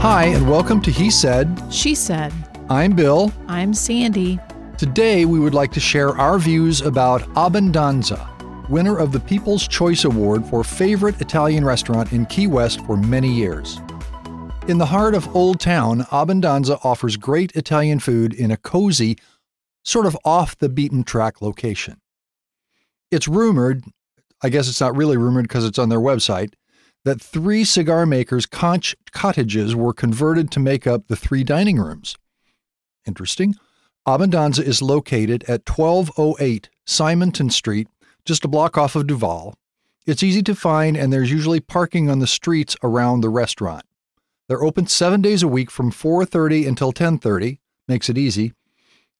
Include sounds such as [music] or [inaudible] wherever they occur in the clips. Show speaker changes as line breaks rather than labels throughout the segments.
Hi, and welcome to He Said.
She said,
I'm Bill.
I'm Sandy.
Today, we would like to share our views about Abbondanza, winner of the People's Choice Award for Favorite Italian Restaurant in Key West for many years. In the heart of Old Town, Abbondanza offers great Italian food in a cozy, sort of off the beaten track location. It's rumored, I guess it's not really rumored because it's on their website, that three cigar makers' conch cottages were converted to make up the three dining rooms. Interesting. Abbondanza is located at 1208 Simonton Street, just a block off of Duval. It's easy to find, and there's usually parking on the streets around the restaurant. They're open seven days a week from 4:30 until 10:30. Makes it easy.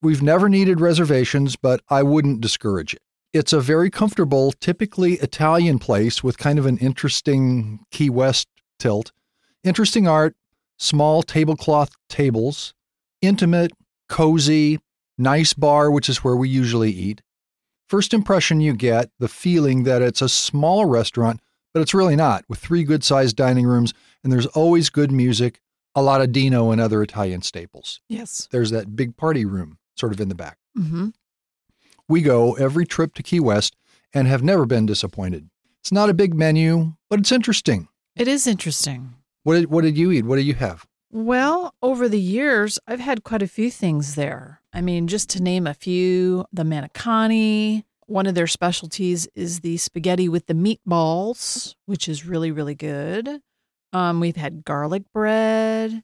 We've never needed reservations, but I wouldn't discourage it. It's a very comfortable, typically Italian place with kind of an interesting Key West tilt. Interesting art, small tablecloth tables, intimate, cozy, nice bar, which is where we usually eat. First impression you get the feeling that it's a small restaurant, but it's really not, with three good sized dining rooms, and there's always good music, a lot of Dino and other Italian staples.
Yes.
There's that big party room sort of in the back.
Mm-hmm.
We go every trip to Key West and have never been disappointed. It's not a big menu, but it's interesting.
It is interesting.
What did, what did you eat? What did you have?
Well, over the years, I've had quite a few things there. I mean, just to name a few, the manicani. One of their specialties is the spaghetti with the meatballs, which is really, really good. Um, we've had garlic bread,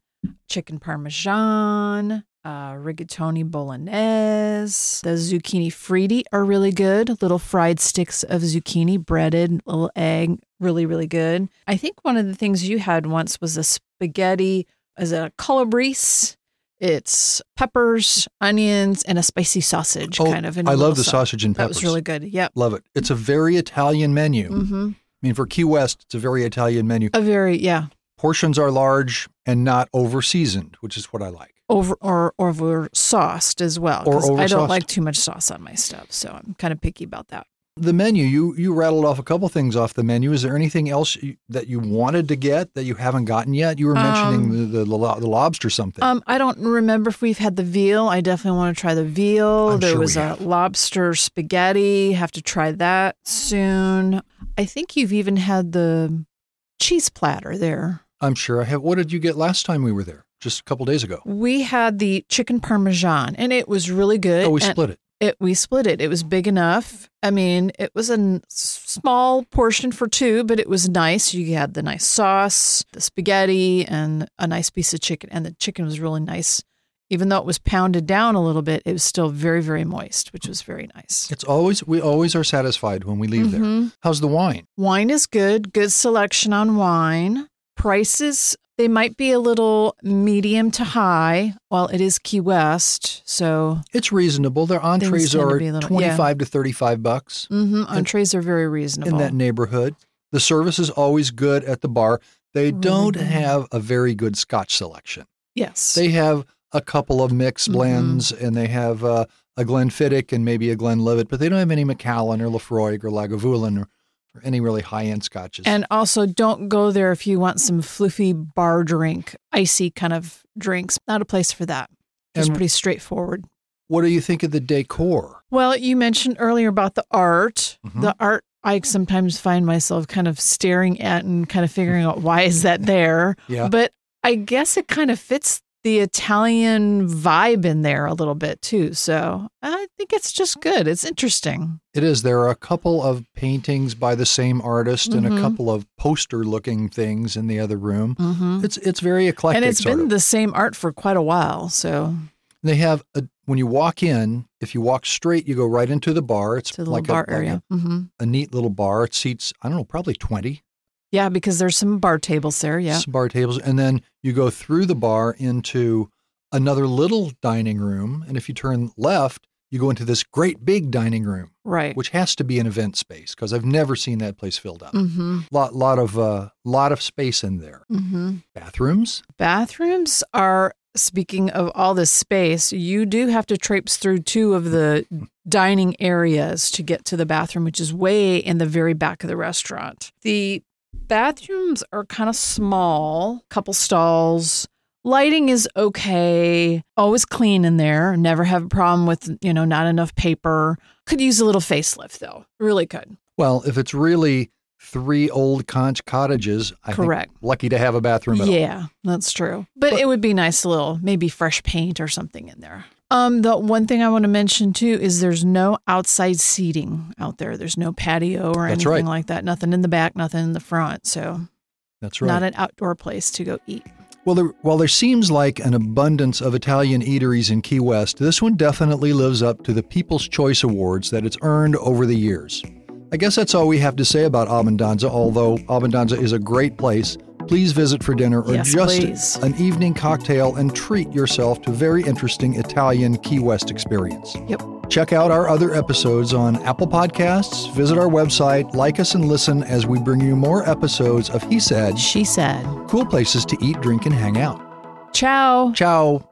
chicken parmesan, uh, rigatoni bolognese. The zucchini fritti are really good. Little fried sticks of zucchini, breaded, little egg, really, really good. I think one of the things you had once was a spaghetti as a calabrese. It's peppers, onions, and a spicy sausage,
Oh,
kind of.
I love the sausage and peppers.
That was really good. Yep.
Love it. It's a very Italian menu.
hmm
I mean, for Key West, it's a very Italian menu.
A very yeah
Portions are large and not over seasoned, which is what I like.
Over or over sauced as well.
Or
'cause I don't like too much sauce on my stuff, so I'm kind of picky about that.
The menu, you you rattled off a couple things off the menu. Is there anything else you, that you wanted to get that you haven't gotten yet? You were mentioning
Um,
the, the the lobster something.
Um, I don't remember if we've had the veal. I definitely want to try the veal.
I'm
there
sure
was a lobster spaghetti. Have to try that soon. I think you've even had the cheese platter there.
I'm sure I have. What did you get last time we were there? Just a couple days ago.
We had the chicken parmesan, and it was really good.
Oh, we
and
split it.
It we split it. It was big enough. I mean, it was a small portion for two, but it was nice. You had the nice sauce, the spaghetti, and a nice piece of chicken. And the chicken was really nice. Even though it was pounded down a little bit, it was still very, very moist, which was very nice.
It's always we always are satisfied when we leave there.
Mhm.
How's the wine?
Wine is good. Good selection on wine. Prices they might be a little medium to high. Well, it is Key West, so
It's reasonable. Their entrees are
little-
25 to 35 bucks
mhm, entrees are very reasonable.
in that neighborhood. The service is always good at the bar. They
Really
don't
good.
have a very good scotch selection.
yes.
They have a couple of mixed
Mhm.
blends and they have uh, a Glenfiddich and maybe a Glenlivet, but they don't have any Macallan or Laphroaig or Lagavulin or, any really high end scotches.
And also, don't go there if you want some fluffy bar drink, icy kind of drinks. Not a place for that. It's pretty straightforward.
what do you think of the decor?
Well, you mentioned earlier about the art.
Mhm.
The art, I sometimes find myself kind of staring at and kind of figuring out why is that there. [laughs]
Yeah.
But I guess it kind of fits the Italian vibe in there a little bit too. So I think it's just good. It's interesting.
It is. There are a couple of paintings by the same artist and a
Mhm.
couple of poster looking things in the other room.
Mm-hmm.
It's it's very eclectic.
And it's been
of.
the same art for quite a while. So
They have a, when you walk in, if you walk straight, you go right into the bar. It's
to the little
like,
bar
a, like
area. hmm
a, a neat little bar. It seats I don't know, probably twenty
Yeah, because there's some bar tables there. Yeah.
some bar tables, and then you go through the bar into another little dining room. And if you turn left, you go into this great big dining room,
Right.
which has to be an event space because I've never seen that place filled up.
mm-hmm.
Lot lot of uh, lot of space in there.
Mm-hmm.
Bathrooms.
Bathrooms are speaking of all this space, you do have to traipse through two of the dining areas to get to the bathroom, which is way in the very back of the restaurant. The bathrooms are kind of small, couple stalls. Lighting is okay. Always clean in there. Never have a problem with, you know, not enough paper. Could use a little facelift though. Really could.
Well, if it's really three old conch cottages, I
Correct.
think lucky to have a bathroom at all.
Yeah, that's true. But, it would be nice a little, maybe fresh paint or something in there. Um, the one thing I want to mention too is there's no outside seating out there. There's no patio or
That's
anything
right.
like that. Nothing in the back, nothing in the front. So
That's right.
not an outdoor place to go eat.
Well, there, while there seems like an abundance of Italian eateries in Key West, this one definitely lives up to the People's Choice Awards that it's earned over the years. I guess that's all we have to say about Abbondanza, although Abbondanza is a great place. Please visit for dinner or
Yes,
just
please.
an evening cocktail and treat yourself to a very interesting Italian Key West experience.
Yep.
Check out our other episodes on Apple Podcasts, visit our website, like us and listen as we bring you more episodes of He Said,
She said,
cool places to eat, drink, and hang out.
Ciao.
Ciao.